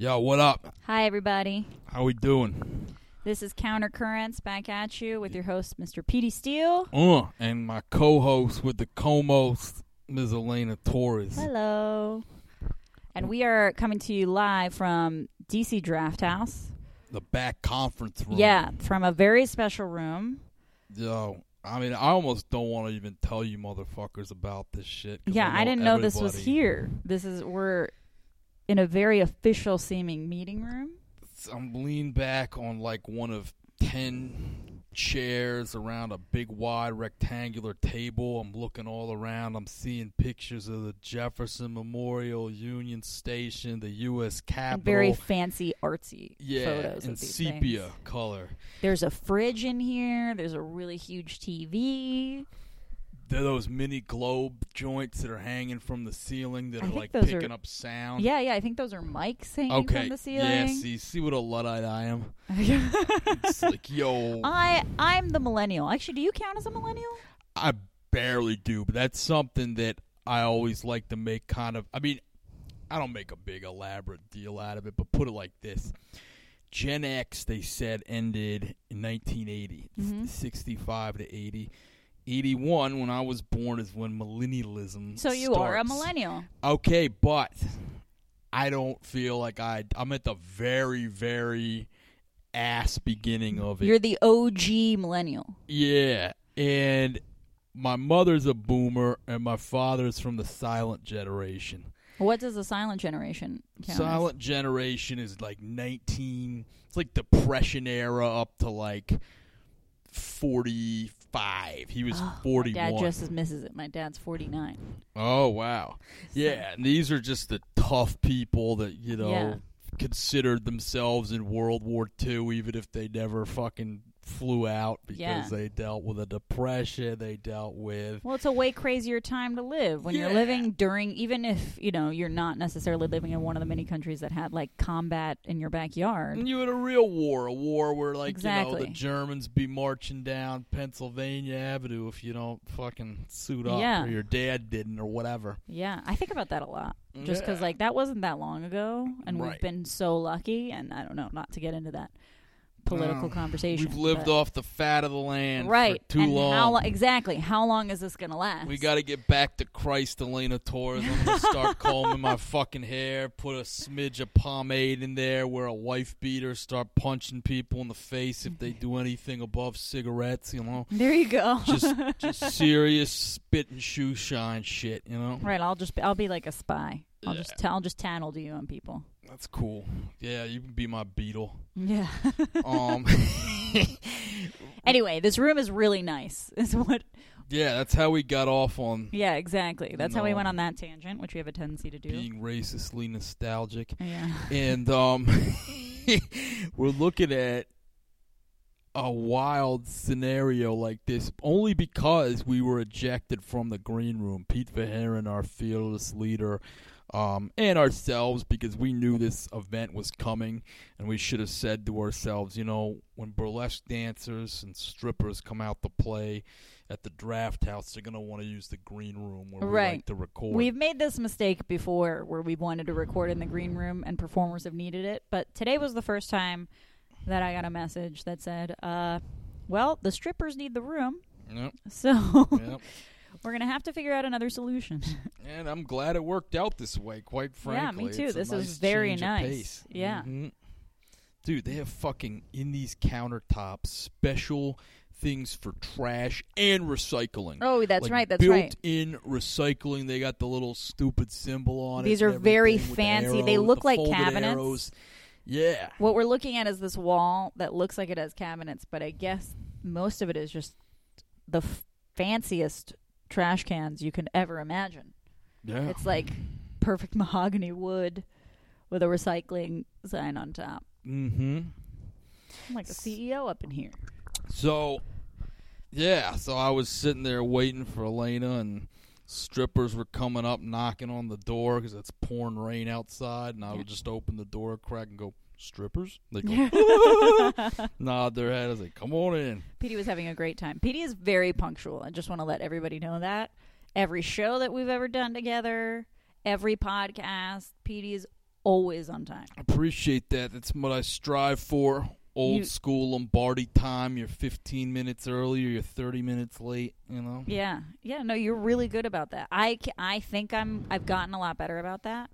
Yo, what up? Hi, everybody. How we doing? This is Counter Currents back at you with your host, Mr. Petey Steele. Uh, and my co-host with the Comos, Ms. Elena Torres. Hello. And we are coming to you live from DC Draft House. The back conference room. Yeah, from a very special room. Yo, I mean, I almost don't want to even tell you motherfuckers about this shit. Yeah, I, didn't know this was here. This is we're in a very official seeming meeting room. I'm leaned back on like one of ten chairs around a big wide rectangular table. I'm looking all around. I'm seeing pictures of the Jefferson Memorial, Union Station, the U.S. And Capitol. very fancy artsy yeah, photos in sepia things. color. There's a fridge in here. There's a really huge TV. They're those mini globe joints that are hanging from the ceiling that I are like picking are- up sound. Yeah, yeah. I think those are mics hanging Okay. from the ceiling. Yeah. See, see what a luddite I am. It's like, yo, I I'm the millennial. Actually, do you count as a millennial? I barely do, but that's something that I always like to make kind of. I mean, I don't make a big elaborate deal out of it, but put it like this: Gen X, they said, ended in 1980, Mhm. 65 to 80. 81, when I was born, is when millennialism. So you are a millennial. Okay, but I don't feel like I. I'm at the very, very ass beginning of it. You're the OG millennial. Yeah, and my mother's a boomer, and my father's from the silent generation. What does the silent generation count? as? Silent generation is like 19. It's like Depression era up to like 45. He was Oh, 41. My dad just misses it. My dad's 49. oh wow, yeah. And these are just the tough people that you know Yeah. considered themselves in World War II, even if they never fucking flew out because Yeah. they dealt with a depression. They dealt with Well, it's a way crazier time to live when you're living during, even if you know you're not necessarily living in one of the many countries that had like combat in your backyard. And you had a real war, a war where like you know Exactly. the Germans be marching down Pennsylvania Avenue if you don't fucking suit up, Yeah. or your dad didn't, or whatever. Yeah, I think about that a lot. Just because Yeah. like that wasn't that long ago, and Right. we've been so lucky. And I don't know, not to get into that political um, No, conversation. We've lived but- off the fat of the land right for too and long. How exactly? How long is this gonna last? we got to get back to Christ, Elena Torres. I'm gonna start combing my fucking hair, put a smidge of pomade in there, wear a wife beater, start punching people in the face if they do anything above cigarettes. You know, There you go. just just serious spit and shoe shine shit. You know. right. I'll just be, I'll be like a spy. I'll Yeah. just t- I'll just tattle to you on people. That's cool. Yeah, you can be my beetle. Yeah. Um, anyway, this room is really nice. Is what? yeah, that's how we got off on Yeah, exactly. That's how we went on that tangent, which we have a tendency to do. being racistly nostalgic, yeah. and um, we're looking at a wild scenario like this only because we were ejected from the green room. Pete Verheeren, our fearless leader. Um, and ourselves because we knew this event was coming and we should have said to ourselves, you know, when burlesque dancers and strippers come out to play at the draft house, they're gonna want to use the green room where we like to record. We've made this mistake before where we've wanted to record in the green room and performers have needed it, but today was the first time that I got a message that said, uh, well, the strippers need the room, Yep, so yep. we're going to have to figure out another solution. And I'm glad it worked out this way. Quite frankly, Yeah, me too. It's This is nice very nice. Yeah. Mhm. dude, they have fucking in these countertops special things for trash and recycling. oh, that's Like, right. That's built right. in recycling. They got the little stupid symbol on it. These are very with the fancy. They look the like cabinets. arrows. Yeah. What we're looking at is this wall that looks like it has cabinets, but I guess most of it is just the f- fanciest trash cans you can ever imagine. Yeah. It's like perfect mahogany wood with a recycling sign on top. mm-hmm. I'm like a CEO up in here. So, yeah, so I was sitting there waiting for Elena, and strippers were coming up, knocking on the door because it's pouring rain outside, and I would just open the door crack and go, "Strippers?" They go, nod their head. Was like, "Come on in." Petey was having a great time. Petey is very punctual. I just want to let everybody know that. Every show that we've ever done together, every podcast, Petey is always on time. Appreciate that. That's what I strive for. Old You- school Lombardi time. You're 15 minutes early or you're 30 minutes late. You know. Yeah, yeah. No, you're really good about that. I I think I'm I've gotten a lot better about that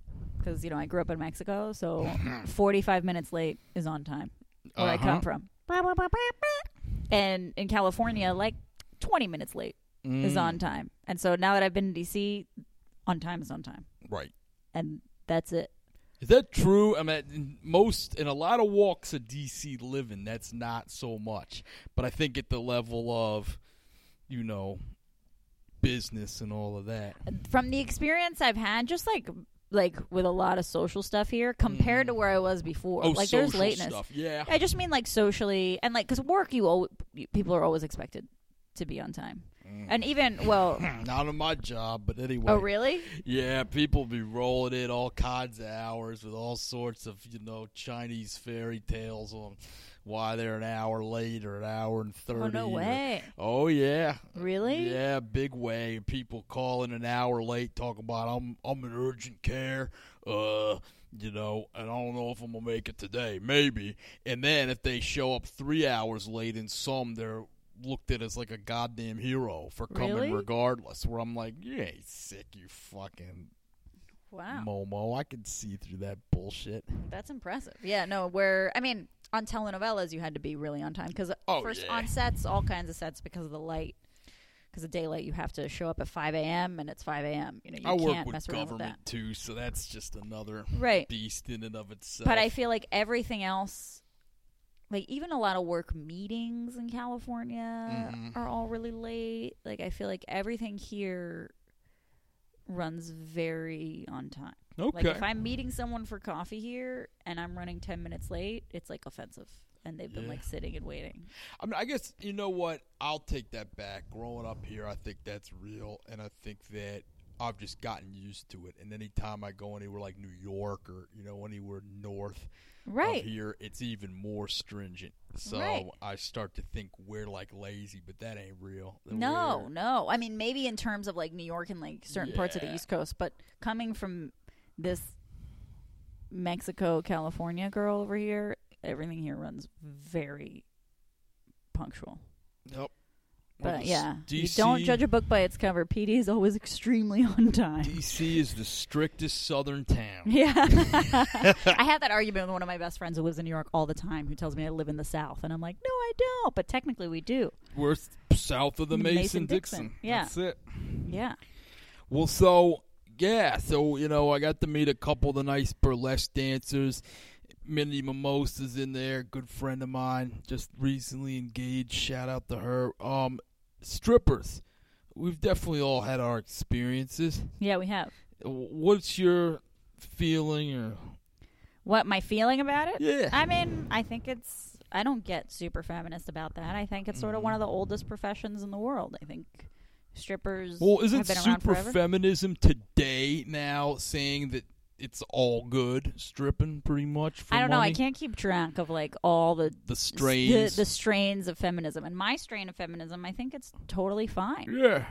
because you know I grew up in Mexico, so 45 minutes late is on time where I Uh-huh. come from. And in California, like 20 minutes late is Mm, on time. And so now that I've been in DC, on time is on time, Right. and that's it. Is that true? I mean, in most in a lot of walks of DC living, that's not so much. But I think at the level of, you know, business and all of that. From the experience I've had, just like like with a lot of social stuff here, compared to mm. where I was before, Oh, like there's lateness. stuff. Yeah. I just mean like socially and like because work, you al- people are always expected to be on time, mm. and even well, Not on my job, but anyway. oh really? Yeah, people be rolling in all kinds of hours with all sorts of, you know, Chinese fairy tales on why they're an hour late or an hour and 30. Oh no or- way! oh, yeah. Really? Yeah, big way. People calling an hour late talking about I'm I'm in urgent care. Uh, you know, and I don't know if I'm gonna make it today. Maybe. And then if they show up three hours late in some, they're looked at as like a goddamn hero for coming Really? regardless. Where I'm like, you ain't sick, you fucking Wow, Momo. I can see through that bullshit. that's impressive. Yeah, no, where I mean on telenovelas you had to be really on time because Oh, first yeah. on sets, all kinds of sets because of the light. Because of daylight, you have to show up at 5 a.m. and it's 5 a.m. You know, you I work can't with mess around with government that. too, so that's just another Right. beast in and of itself. But I feel like everything else, like even a lot of work meetings in California Mhm. are all really late. Like I feel like everything here runs very on time. Okay. Like if I'm meeting someone for coffee here and I'm running 10 minutes late, it's like offensive. And they've been Yeah. like sitting and waiting. I mean, I guess you know what? I'll take that back. Growing up here, I think that's real, and I think that I've just gotten used to it. And anytime I go anywhere like New York or you know anywhere north Right. of here, it's even more stringent. So Right. I start to think we're like lazy, but that ain't real. That No, no. I mean, maybe in terms of like New York and like certain parts of the East Coast, but coming from this Mexico, California girl over here, everything here runs very punctual. Nope. But this yeah, you don't judge a book by its cover. PD is always extremely on time. DC is the strictest southern town. Yeah. I have that argument with one of my best friends who lives in New York all the time, who tells me I live in the South. And I'm like, no, I don't. But technically, we do. We're south of the Mason. Dixon. Yeah. That's it. Yeah. Well, so yeah, so you know, I got to meet a couple of the nice burlesque dancers. Minnie Mimosas in there, good friend of mine, just recently engaged. Shout out to her. Um, strippers. We've definitely all had our experiences. Yeah, we have. What's your feeling or What, my feeling about it? yeah? I mean, I think it's. I don't get super feminist about that. I think it's sort of one of the oldest professions in the world. I think strippers Well, isn't have been around super feminism today now saying that it's all good stripping pretty much for I don't know. I can't keep track of like all the the strains. the, the strains of feminism. And my strain of feminism, I think it's totally fine. yeah.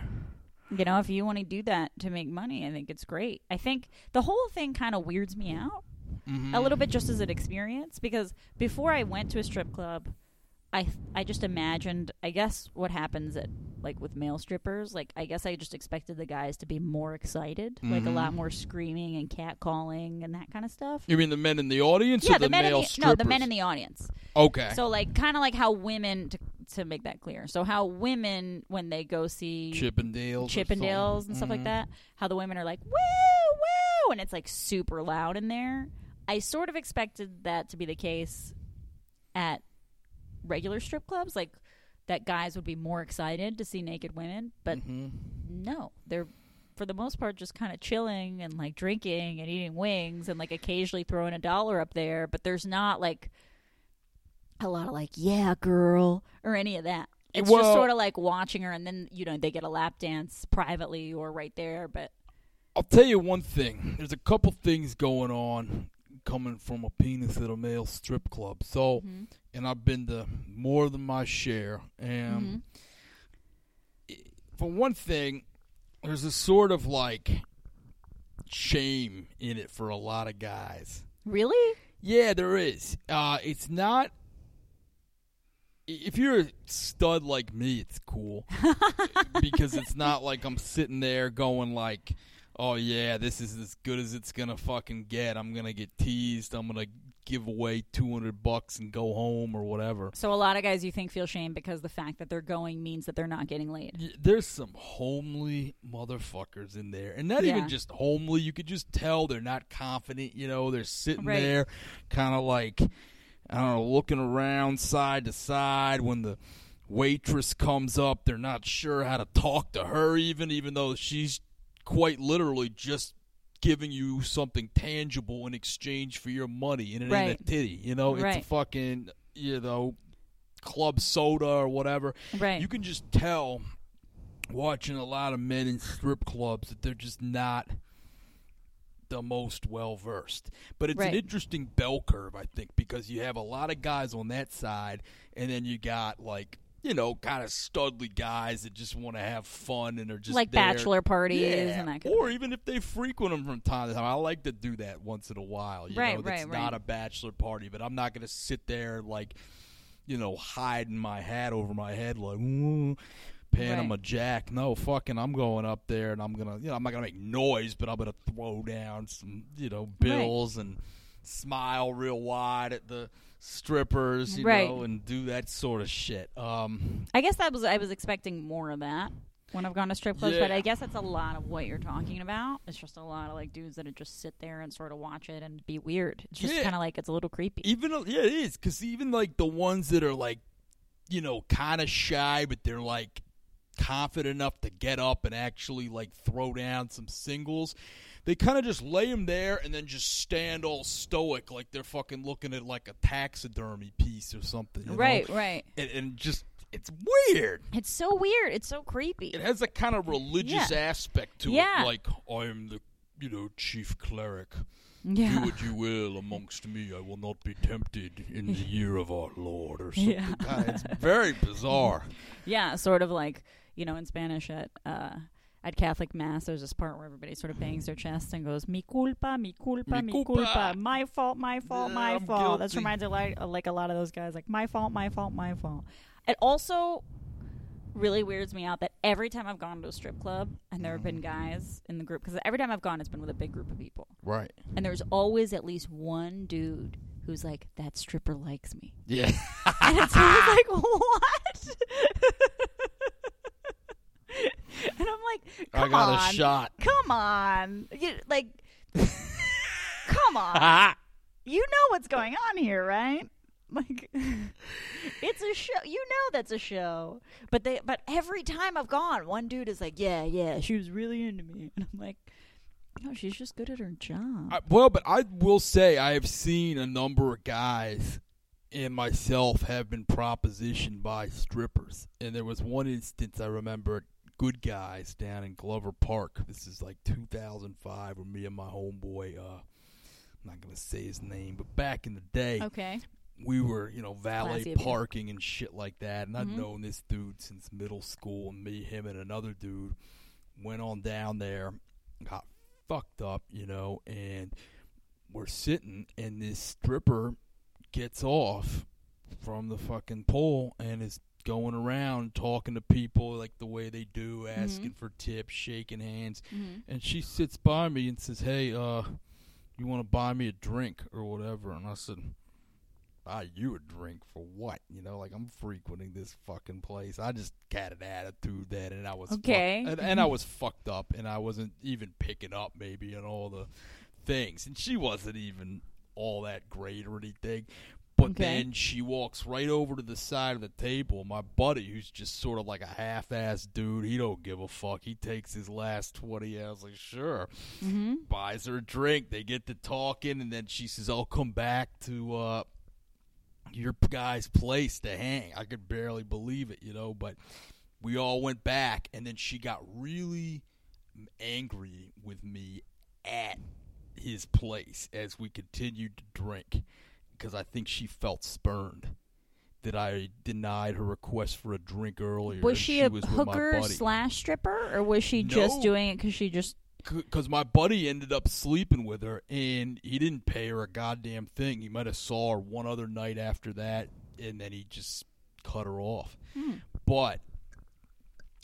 You know, if you want to do that to make money, I think it's great. I think the whole thing kind of weirds me out Mhm. a little bit just as an experience because before I went to a strip club, I I just imagined I guess what happens at like with male strippers, like I guess I just expected the guys to be more excited, like a lot mm-hmm. more screaming and catcalling and that kind of stuff. You mean the men in the audience yeah, or the, men male in the strippers? no, the men in the audience. Okay. So like kind of like how women to to make that clear. So how women when they go see Chippendales. Chippendales and stuff something. like that, mm-hmm. how the women are like woo woo, and it's like super loud in there. I sort of expected that to be the case at regular strip clubs, like that guys would be more excited to see naked women, but Mhm. no, they're for the most part just kind of chilling and like drinking and eating wings and like occasionally throwing a dollar up there, but there's not like a lot of like yeah girl or any of that. It's just sort of like watching her and then you know they get a lap dance privately or right there, but I'll tell you one thing. There's a couple things going on coming from a penis at a male strip club. So, Mhm. And I've been to more than my share. And Mhm. for one thing, there's a sort of like shame in it for a lot of guys. Really? Yeah, there is. Uh, it's not. If you're a stud like me, it's cool because it's not like I'm sitting there going like, "Oh yeah, this is as good as it's gonna fucking get. I'm gonna get teased. I'm gonna give away 200 bucks and go home or whatever." So a lot of guys you think feel shame because the fact that they're going means that they're not getting laid. Y- There's some homely motherfuckers in there, and not Yeah. even just homely. You could just tell they're not confident. You know, they're sitting Right. there, kind of like I don't know, looking around side to side. When the waitress comes up, they're not sure how to talk to her, even even though she's quite literally just giving you something tangible in exchange for your money, and it ain't a titty. You know, it's a fucking you know club soda or whatever Right. you can just tell watching a lot of men in strip clubs that they're just not the most well versed. But it's Right. an interesting bell curve, I think, because you have a lot of guys on that side, and then you got like you know, kind of studly guys that just want to have fun and are just like there. bachelor parties Yeah. and that kind or of even if they frequent them from time to time. I like to do that once in a while. You Right, know, that's right, not a bachelor party, but I'm not going to sit there like, you know, hiding my hat over my head like, "Ooh," paying them a Right. jack. No, fucking, I'm going up there and I'm gonna, you know, I'm not gonna make noise, but I'm gonna throw down some, you know, bills and smile real wide at the strippers, you Right. know, and do that sort of shit. Um, I guess that was I was expecting more of that when I've gone to strip clubs, but I guess that's a lot of what you're talking about. It's just a lot of like dudes that just sit there and sort of watch it and be weird. It's just Yeah. kind of like it's a little creepy. Even yeah, it is because even like the ones that are like, you know, kind of shy, but they're like confident enough to get up and actually like throw down some singles. They kind of just lay him there and then just stand all stoic, like they're fucking looking at like a taxidermy piece or something. you know? right, right. And, and just it's weird. It's so weird. It's so creepy. It has a kind of religious Yeah. aspect to Yeah. it, like I am the you know chief cleric. yeah. Do what you will amongst me. I will not be tempted in the year of our Lord, or something. Yeah. God, it's very bizarre. Yeah, sort of like you know in Spanish at uh, at Catholic mass. There's this part where everybody sort of bangs their chest and goes "mi culpa, mi culpa, Mi mi culpa." culpa, my fault, my fault, Yeah, my I'm fault." That reminds me like uh, like a lot of those guys, like my fault, my fault, my fault. It also really weirds me out that every time I've gone to a strip club and there have been guys in the group because every time I've gone it's been with a big group of people Right. and there's always at least one dude who's like that stripper likes me Yeah. and it's always like, what? and I'm like, I come got on, a shot. come on, you, like, come on, you know what's going on here, right? Like, it's a show. You know that's a show. But they, but every time I've gone, one dude is like, yeah, yeah, she was really into me, and I'm like. No, she's just good at her job. I, well, but I will say I have seen a number of guys and myself have been propositioned by strippers. And there was one instance I remember good guys down in Glover Park. This is like 2005 where me and my homeboy, uh, I'm not going to say his name, but back in the day, okay. we were, you know, valet parking and shit like that. And I'd Mhm. known this dude since middle school. And me, him, and another dude went on down there, got fucked up, you know, and we're sitting, and this stripper gets off from the fucking pole and is going around talking to people like the way they do, asking for tips, shaking hands hmm and she sits by me and says, "Hey, uh, you want to buy me a drink or whatever?" And I said, "Buy you a drink for what? You know, like I'm frequenting this fucking place. I just got an attitude then, and I was fuck- Okay. and, and I was fucked up, and I wasn't even picking up maybe on all the things, and she wasn't even all that great or anything." But Okay. then she walks right over to the side of the table. My buddy, who's just sort of like a half-ass dude, he don't give a fuck. He takes his last twenty. I was like, sure. hmm Buys her a drink. They get to talking, and then she says, "I'll come back to uh, your guy's place to hang." I could barely believe it, you know. But we all went back, and then she got really angry with me at his place as we continued to drink because I think she felt spurned that I denied her request for a drink earlier. Was and she a was hooker slash stripper, or was she just doing it because she just because my buddy ended up sleeping with her, and he didn't pay her a goddamn thing. He might have saw her one other night after that, and then he just cut her off. Hmm. But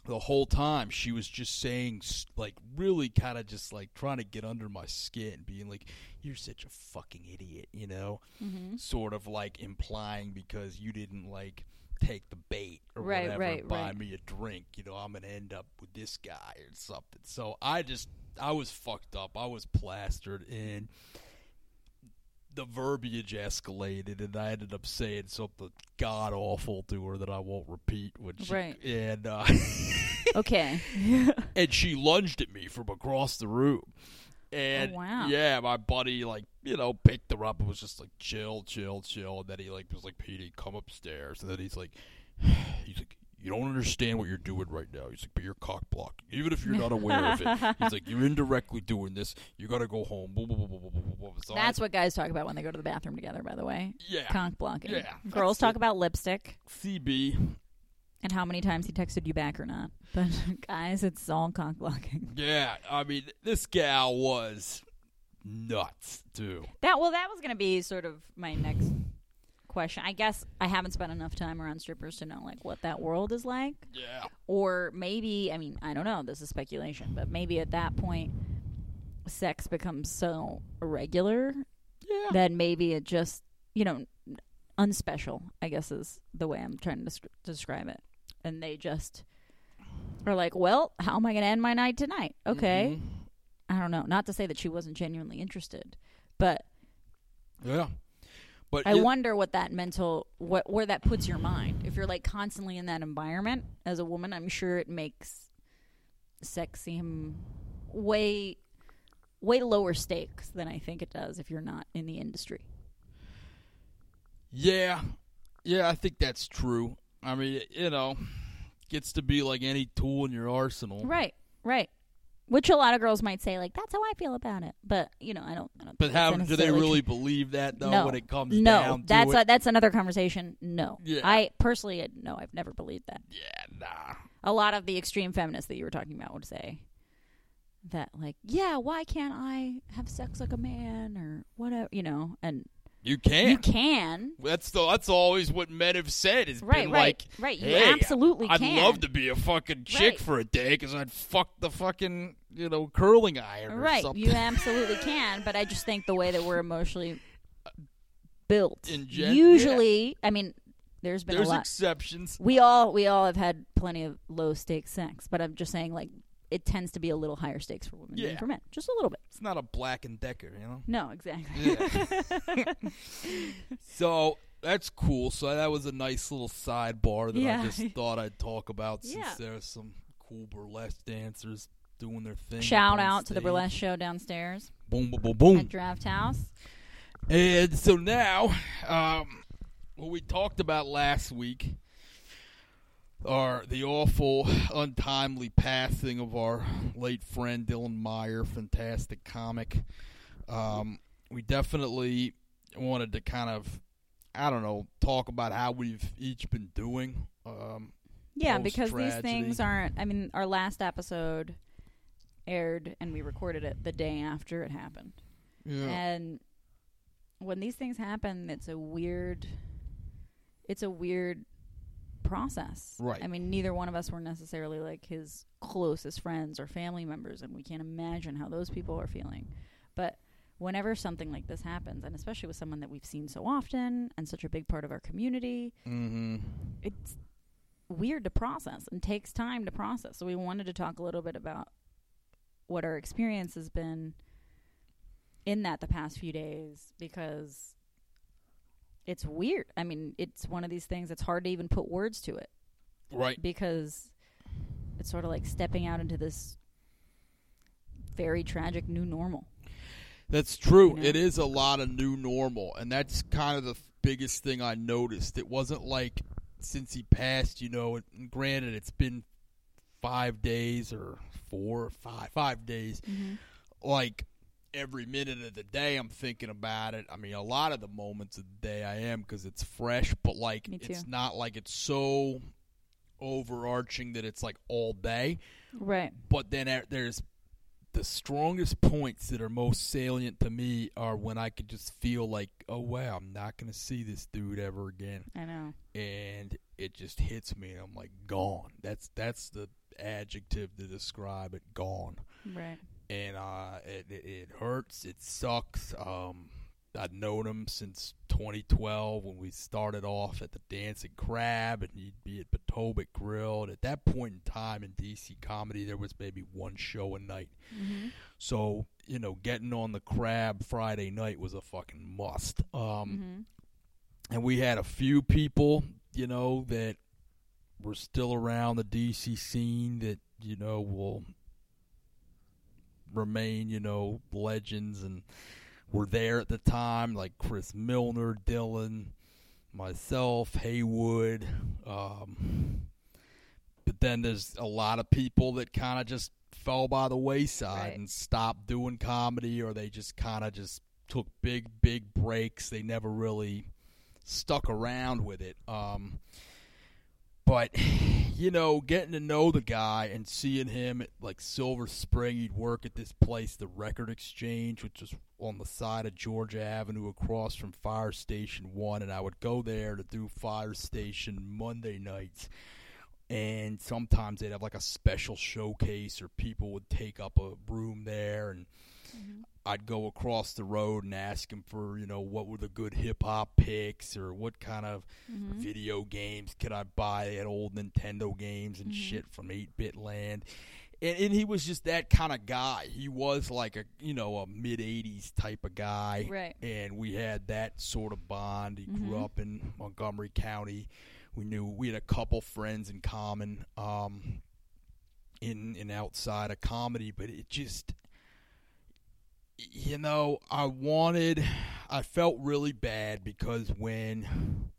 the whole time she was just saying like really kind of just like trying to get under my skin being like you're such a fucking idiot you know Mm-hmm. sort of like implying because you didn't like take the bait or Right, whatever right, buy right. me a drink you know i'm gonna end up with this guy or something so i just i was fucked up i was plastered and the verbiage escalated and i ended up saying something god awful to her that i won't repeat which Right. and uh Okay. and she lunged at me from across the room. And Oh, wow. yeah, my buddy like you know picked her up and was just like chill, chill, chill. And then he like was like, Petey, come upstairs. And then he's like, he's like, you don't understand what you're doing right now. He's like, but you're cock blocking, even if you're not aware of it. He's like, you're indirectly doing this. You got to go home. Blah, blah, blah, That's what guys talk about when they go to the bathroom together. By the way, yeah, conk blocking. Yeah, Girls talk it. about lipstick CB. And how many times he texted you back or not. But guys, it's all conk blocking. Yeah, I mean, this gal was nuts too. That well, that was going to be sort of my next question. I guess I haven't spent enough time around strippers to know like what that world is like. Yeah, or maybe I mean I don't know. This is speculation, but maybe at that point, sex becomes so irregular yeah. that maybe it just you know unspecial. I guess is the way I'm trying to desc- describe it, and they just are like, well, how am I going to end my night tonight? Okay, Mhm. I don't know. Not to say that she wasn't genuinely interested, but Yeah, but I it- wonder what that mental what where that puts your mind. If you're like constantly in that environment as a woman, I'm sure it makes sex seem way way lower stakes than I think it does if you're not in the industry. Yeah, yeah, I think that's true. I mean, you know, gets to be like any tool in your arsenal. Right, right. Which a lot of girls might say like that's how I feel about it. But, you know, I don't I don't But how do they really believe that though? no, When it comes no, down to that's it, a, that's another conversation. No, Yeah. I personally uh, no, I've never believed that. yeah, nah. a lot of the extreme feminists that you were talking about would say that like yeah why can't i have sex like a man or whatever you know and You can. you can That's the, that's always what men have said. Has right been right like, right you hey, absolutely I'd can love to be a fucking chick Right. for a day because I'd fuck the fucking you know curling iron or right you absolutely can but i just think the way that we're emotionally built In gen- usually i mean there's been There's a lot exceptions. we all we all have had plenty of low stakes sex but i'm just saying like it tends to be a little higher stakes for women Yeah. than for men just a little bit It's not a Black and Decker, you know. no exactly Yeah. so that's cool. So that was a nice little sidebar that Yeah. I just thought I'd talk about since Yeah. there's some cool burlesque dancers doing their thing. up Shout on out to the stage. burlesque show downstairs Boom, boom, boom, boom. at Draft House. And so now, um, what we talked about last week are the awful, untimely passing of our late friend Dylan Meyer, fantastic comic. Um, we definitely wanted to kind of, I don't know, talk about how we've each been doing. Um, Yeah, because these things aren't. I mean, our last episode aired and we recorded it the day after it happened. yeah. And when these things happen, it's a weird. It's a weird process. Right. I mean, neither one of us were necessarily like his closest friends or family members, and we can't imagine how those people are feeling. But whenever something like this happens, and especially with someone that we've seen so often and such a big part of our community, mm-hmm. it's weird to process and takes time to process. So we wanted to talk a little bit about what our experience has been in that the past few days because it's weird. I mean, it's one of these things that's hard to even put words to it Right. because it's sort of like stepping out into this very tragic new normal. That's true. You know? It is a lot of new normal, and that's kind of the biggest thing I noticed. It wasn't like since he passed, you know. And granted, it's been five days or four or five five days. Mm-hmm. Like every minute of the day, I'm thinking about it. I mean, a lot of the moments of the day I am because it's fresh, but like it's not like it's so overarching that it's like all day Right. but then there's the strongest points that are most salient to me are when I could just feel like, oh wow, I'm not gonna see this dude ever again, I know. and it just hits me. I'm like gone. That's that's the adjective to describe it. Gone. Right. And uh, it, it, it hurts. It sucks. Um, I've known him since 2012 when we started off at the Dancing Crab, and he'd be at Potomac Grill. And at that point in time in DC comedy, there was maybe one show a night. Mm-hmm. So you know, getting on the Crab Friday night was a fucking must. Um, mm-hmm. and we had a few people, you know, that were still around the DC scene that you know will remain, you know, legends and were there at the time, like Chris Milner, Dylan, myself, Haywood. Um, but then there's a lot of people that kind of just fell by the wayside Right. and stopped doing comedy, or they just kind of just took big, big breaks. They never really stuck around with it. Um, but you know, getting to know the guy and seeing him at like Silver Spring, he'd work at this place, the Record Exchange, which was on the side of Georgia Avenue across from Fire Station One, and I would go there to do Fire Station Monday nights. And sometimes they'd have like a special showcase, or people would take up a room there, and Mm-hmm. I'd go across the road and ask him for, you know, what were the good hip hop picks or what kind of Mm-hmm. video games could I buy at old Nintendo games and Mhm. shit from 8 bit land. And, and he was just that kind of guy. He was like a, you know, a mid 80s type of guy. Right. And we had that sort of bond. He grew Mhm. up in Montgomery County. We knew we had a couple friends in common um, in and outside of comedy, but it just you know, I wanted, I felt really bad because when,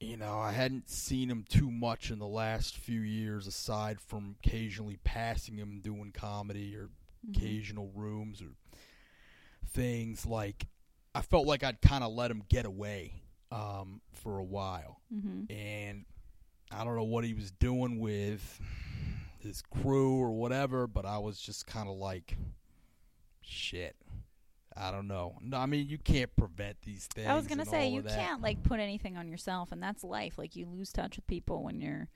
you know, I hadn't seen him too much in the last few years, aside from occasionally passing him doing comedy or Mhm. occasional rooms or things like, I felt like I'd kind of let him get away um, for a while Mm-hmm. and I don't know what he was doing with his crew or whatever, but I was just kind of like, shit. I don't know. No, I mean you can't prevent these things. I was gonna say you can't like put anything on yourself, and that's life. Like you lose touch with people when you're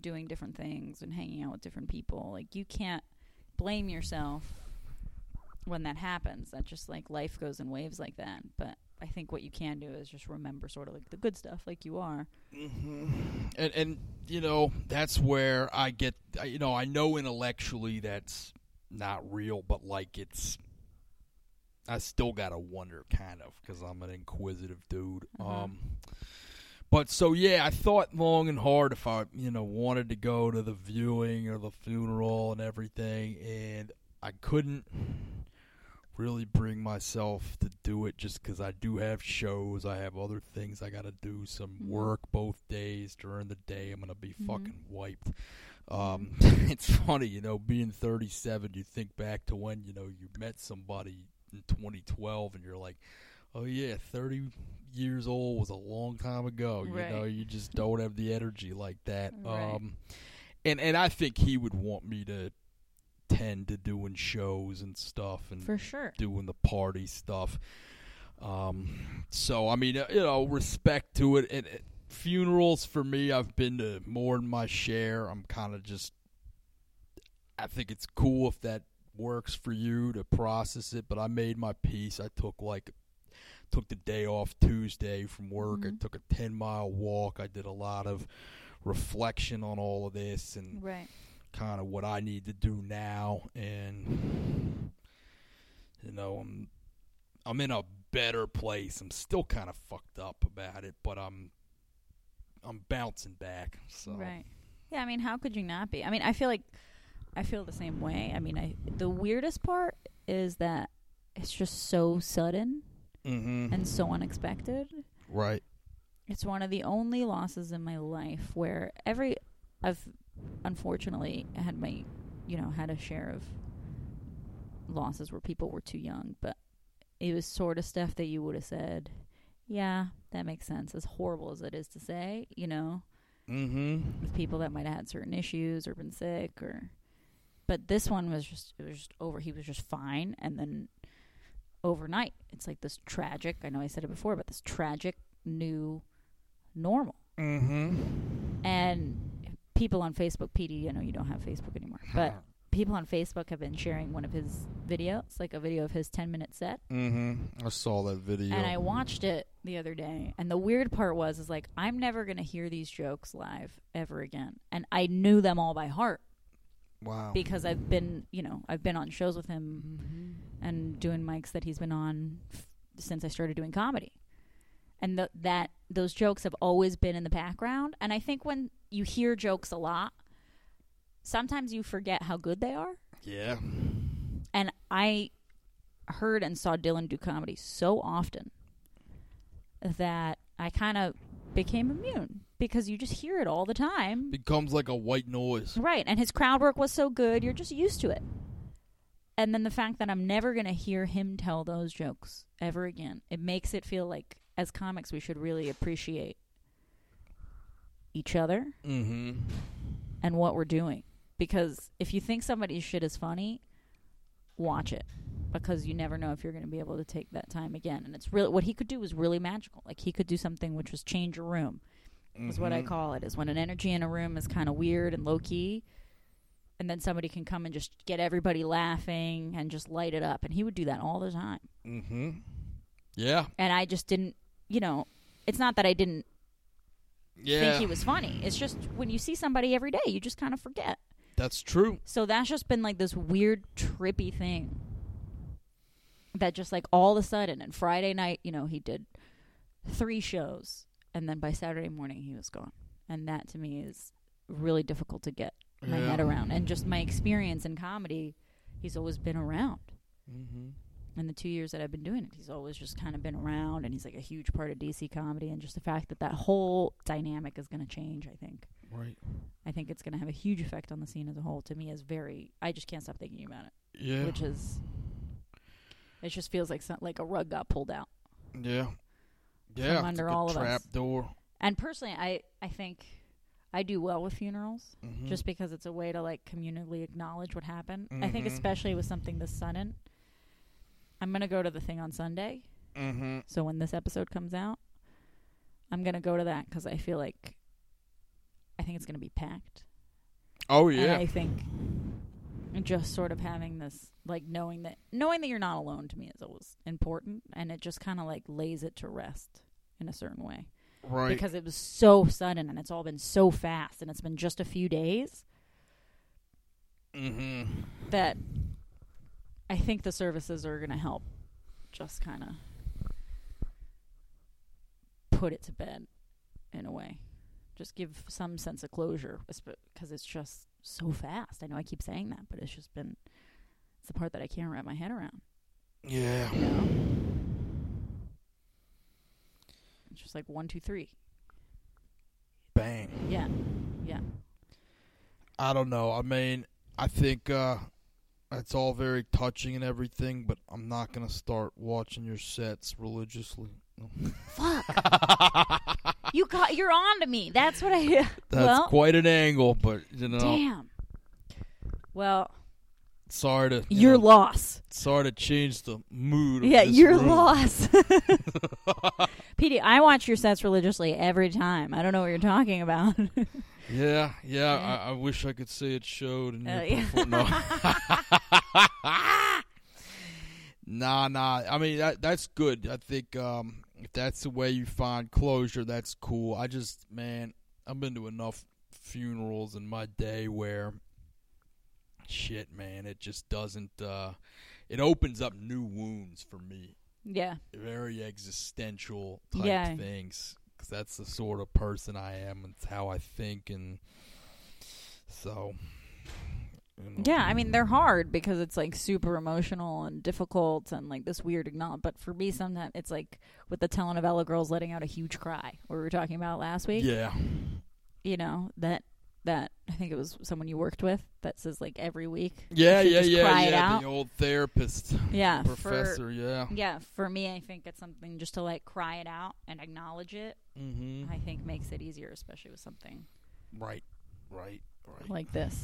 doing different things and hanging out with different people. Like you can't blame yourself when that happens. That's just like life goes in waves like that. But I think what you can do is just remember sort of like the good stuff, like you are. hmm And and you know that's where I get. You know, I know intellectually that's not real, but like it's. I still gotta wonder, kind of, because I'm an inquisitive dude. Uh-huh. Um, but so yeah, I thought long and hard if I, you know, wanted to go to the viewing or the funeral and everything, and I couldn't really bring myself to do it just because I do have shows. I have other things I got to do. Some Mhm. work both days during the day. I'm gonna be Mhm. fucking wiped. Um, it's funny, you know, being 37. You think back to when you know you met somebody in 2012, and you're like, oh yeah, 30 years old was a long time ago. You know, you just don't have the energy like that. Right. Um, and and I think he would want me to tend to doing shows and stuff and For sure. doing the party stuff. Um, so I mean, you know, respect to it. And, and funerals for me, I've been to more than my share. I'm kind of just. I think it's cool if that works for you to process it, but I made my peace. I took like took the day off Tuesday from work. I Mhm. took a 10 mile walk. I did a lot of reflection on all of this and Right. kind of what I need to do now and you know I'm I'm in a better place. I'm still kind of fucked up about it, but I'm I'm bouncing back. So Right. Yeah, I mean, how could you not be? I mean, I feel like I feel the same way. I mean, I the weirdest part is that it's just so sudden Mhm. and so unexpected. right. It's one of the only losses in my life where every I've unfortunately had my you know had a share of losses where people were too young, but it was sort of stuff that you would have said, yeah, that makes sense. As horrible as it is to say, you know, Mhm. with people that might have had certain issues or been sick or but this one was just it was just over. He was just fine, and then overnight, it's like this tragic. I know I said it before, but this tragic new normal. Mm-hmm. And people on Facebook, PD, I know you don't have Facebook anymore, but people on Facebook have been sharing one of his videos, like a video of his 10 minute set. Mm-hmm. I saw that video. And I watched it the other day. And the weird part was, is like, I'm never going to hear these jokes live ever again. And I knew them all by heart wow. because I've been, you know, I've been on shows with him Mm-hmm. and doing mics that he's been on f- since I started doing comedy. And th- that those jokes have always been in the background. And I think when you hear jokes a lot, sometimes you forget how good they are. Yeah. And I heard and saw Dylan do comedy so often that I kind of became immune because you just hear it all the time. Becomes like a white noise. Right. And his crowd work was so good, you're just used to it. And then the fact that I'm never going to hear him tell those jokes ever again, it makes it feel like as comics we should really appreciate each other Mm-hmm. and what we're doing. Because if you think somebody's shit is funny, watch it. Because you never know if you're going to be able to take that time again. And it's really what he could do was really magical. Like he could do something which was change a room. Is what I Mhm. call it. Is when an energy in a room is kind of weird and low key, and then somebody can come and just get everybody laughing and just light it up. And he would do that all the time. Mm-hmm. Yeah. And I just didn't, you know, it's not that I didn't Yeah. think he was funny. It's just when you see somebody every day, you just kind of forget. That's true. So that's just been like this weird trippy thing that just like all of a sudden and Friday night, you know, he did three shows and then by Saturday morning he was gone. And that to me is really difficult to get my Yeah. head around. And just my experience in comedy, he's always been around. Mm-hmm. In the two years that I've been doing it, he's always just kind of been around and he's like a huge part of DC comedy and just the fact that that whole dynamic is going to change, I think. Right. I think it's going to have a huge effect on the scene as a whole. To me, is very. I just can't stop thinking about it. Yeah. Which is. It just feels like some, like a rug got pulled out. yeah. Yeah. it's under all of us. trap door. And personally, I I think I do well with funerals Mhm. just because it's a way to like communally acknowledge what happened. I think Mhm. especially with something this sudden. I'm gonna go to the thing on Sunday, Mm-hmm. so when this episode comes out, I'm gonna go to that because I feel like I think it's gonna be packed. Oh And yeah. I think just sort of having this, like knowing that knowing that you're not alone to me is always important, and it just kind of like lays it to rest in a certain way right. because it was so sudden and it's all been so fast, and it's been just a few days mm-hmm. that I think the services are going to help just kind of put it to bed in a way. Just give some sense of closure because it's just so fast. I know I keep saying that, but it's just been it's the part that I can't wrap my head around. Yeah. You know, it's just like one, two, three. Bang. Yeah, yeah. I don't know. I mean, I think uh it's all very touching and everything, but I'm not gonna start watching your sets religiously. Fuck, you got you're on to me. That's what I. That's well, quite an angle, but you know, damn. Well, sorry to you your know, loss. sorry to change the mood. Of Yeah, this your room. loss. PD, I watch your sets religiously every time. I don't know what you're talking about. Yeah, yeah. I, I wish I could say it showed. In Uh, yeah. no. nah, nah. I mean, that that's good. I think um, if that's the way you find closure, that's cool. I just, man, I've been to enough funerals in my day where, shit, man, it just doesn't. Uh, it opens up new wounds for me. yeah. Very existential type Yeah. things. 'Cause that's the sort of person I am. It's how I think, and so. you know. Yeah, I mean they're hard because it's like super emotional and difficult and like this weird acknowledge. But for me, sometimes it's like with the telenovela girls letting out a huge cry, what we were talking about last week. Yeah. You know that that I think it was someone you worked with that says like every week. Yeah, yeah, yeah, cry it yeah. The old therapist, Yeah, professor. yeah. Yeah, for me, I think it's something just to like cry it out and acknowledge it. Mm-hmm. I think makes it easier, especially with something Right, right, right. like this.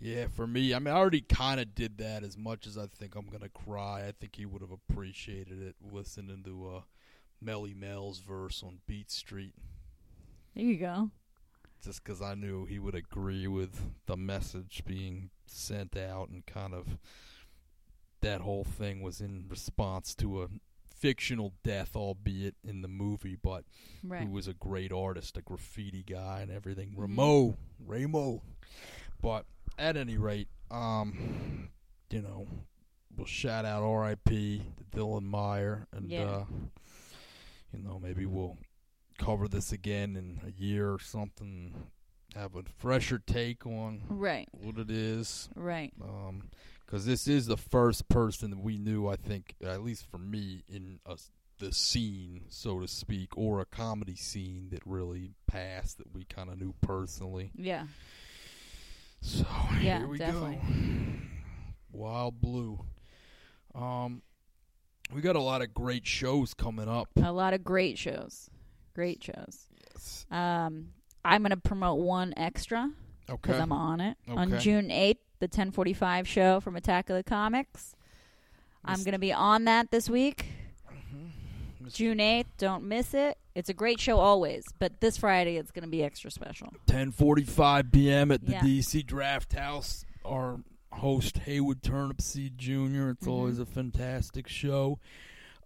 Yeah, for me, I mean, I already kind of did that. As much as I think I'm gonna cry, I think he would have appreciated it listening to uh, Melle Mel's verse on Beat Street. There you go. Just because I knew he would agree with the message being sent out, and kind of that whole thing was in response to a fictional death, albeit in the movie, but Right. who was a great artist, a graffiti guy, and everything. Mhm. Ramo, Ramo. But at any rate, um, you know, we'll shout out R.I.P. to Dylan Meyer, and Yeah. uh, you know, maybe we'll cover this again in a year or something. Have a fresher take on Right. what it is Right. um because this is the first person that we knew i think at least for me in a, the scene so to speak or a comedy scene that really passed that we kind of knew personally Yeah. so Yeah, here we definitely. go wild blue um we got a lot of great shows coming up A lot of great shows. Great shows. yes. Um, I'm gonna promote one extra because okay I'm on it on June 8th, the 10:45 show from Attack of the Comics. I'm gonna be on that this week. Mis- June 8th. Don't miss it. It's a great show always, but this Friday it's going to be extra special. 10:45 p.m. at the Yeah. DC Draft House. Our host Haywood Turnipseed Jr. It's Mhm. always a fantastic show.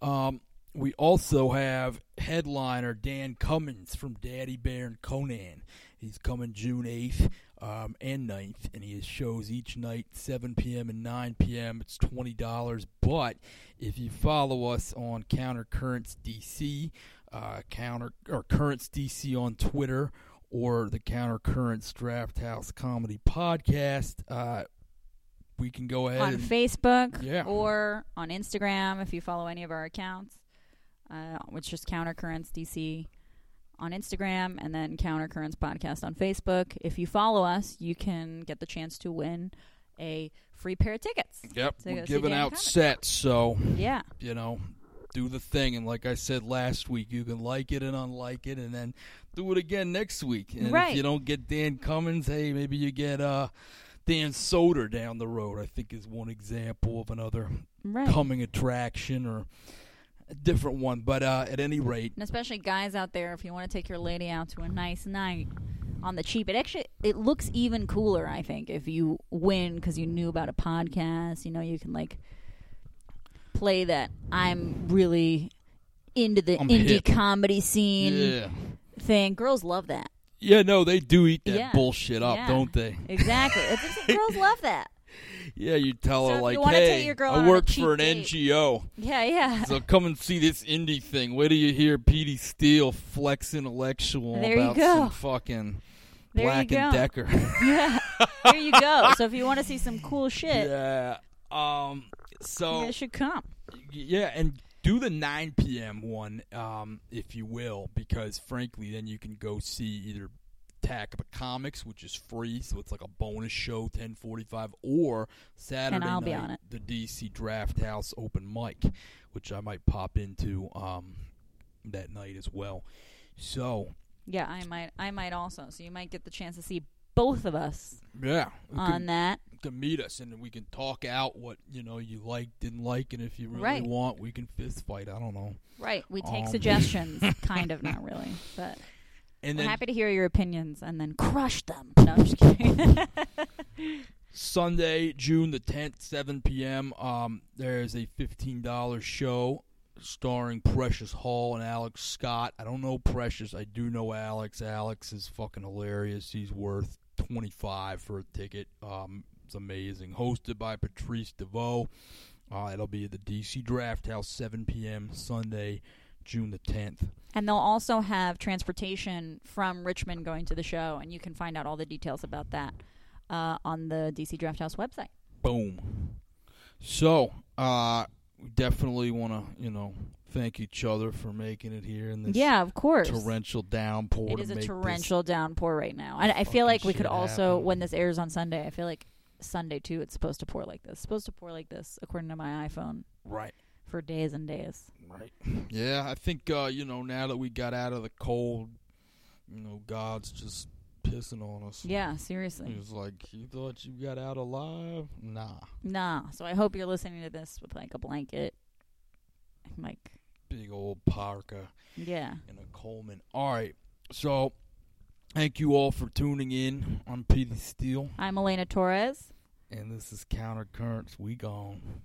Um, we also have headliner Dan Cummins from Daddy Bear and Conan. He's coming June 8th um, and 9th, and he has shows each night, 7 p.m. and 9 p.m. It's $20. But if you follow us on Countercurrents DC, uh, Counter or Currents DC on Twitter, or the Countercurrents Draft House Comedy Podcast, uh, we can go ahead on and Facebook Yeah. or on Instagram if you follow any of our accounts, uh, which is Countercurrents DC on Instagram and then Countercurrents Podcast on Facebook. If you follow us, you can get the chance to win a free pair of tickets. Yep, we're giving out sets, so Yeah. you know, do the thing. And like I said last week, you can like it and unlike it, and then do it again next week. And Right. if you don't get Dan Cummins, hey, maybe you get uh, Dan Soder down the road. I think is one example of another Right. coming attraction or a different one. But uh, at any rate, And especially guys out there, if you want to take your lady out to a nice night on the cheap, it actually it looks even cooler. I think if you win because you knew about a podcast, you know, you can like play that. I'm really into the I'm indie hip. comedy scene yeah, thing. Girls love that. yeah, no, they do eat that Yeah. bullshit up, Yeah. don't they? Exactly. Girls love that. Yeah, you tell So her like, you hey, your girl out on work for an date." NGO. Yeah, yeah. So come and see this indie thing. Where do you hear Petey Steele flex intellectual There you about some fucking There you Black and Decker? yeah. There you go. So if you want to see some cool shit, yeah. Um. you So guys should come. yeah, and do the 9 p.m. one, um, if you will, because frankly, then you can go see either Attack of Comics, which is free, so it's like a bonus show, 10:45, or Saturday I'll night, be on it. the DC Draft House open mic, which I might pop into um that night as well. So Yeah, I might. I might also. So you might get the chance to see both of us yeah, on can, that. can meet us and we can talk out what you know you like, didn't like, and if you really Right. want, we can fist fight. I don't know. Right. We take Um, suggestions. kind of, not really, but And then happy to hear your opinions and then crush them. No, I'm just kidding. Sunday, June the 10th, 7 p.m. Um, there's a $15 show starring Precious Hall and Alex Scott. I don't know Precious. I do know Alex. Alex is fucking hilarious. He's worth 25 for a ticket. Um, it's amazing. Hosted by Patrice DeVoe. Uh, it'll be at the DC Draft House, 7 p.m. Sunday, June the 10th. and they'll also have transportation from Richmond going to the show, and you can find out all the details about that uh, on the DC Draft House website. Boom. So, uh, we definitely want to, you know, thank each other for making it here in this Yeah, of course. torrential downpour. It is a torrential downpour right now. And I feel like we could also, happen. when this airs on Sunday, I feel like Sunday too, it's supposed to pour like this. It's supposed to pour like this, according to my iPhone, Right. For days and days. Right. Yeah, I think uh, you know now that we got out of the cold, you know, God's just pissing on us. Yeah, seriously. He was like, "You thought you got out alive? Nah, Nah. So I hope you're listening to this with like a blanket. Like, big old parka yeah. and a Coleman." All right, so thank you all for tuning in. I'm Petey Steele, I'm Elena Torres. and this is Counter Currents. We gone.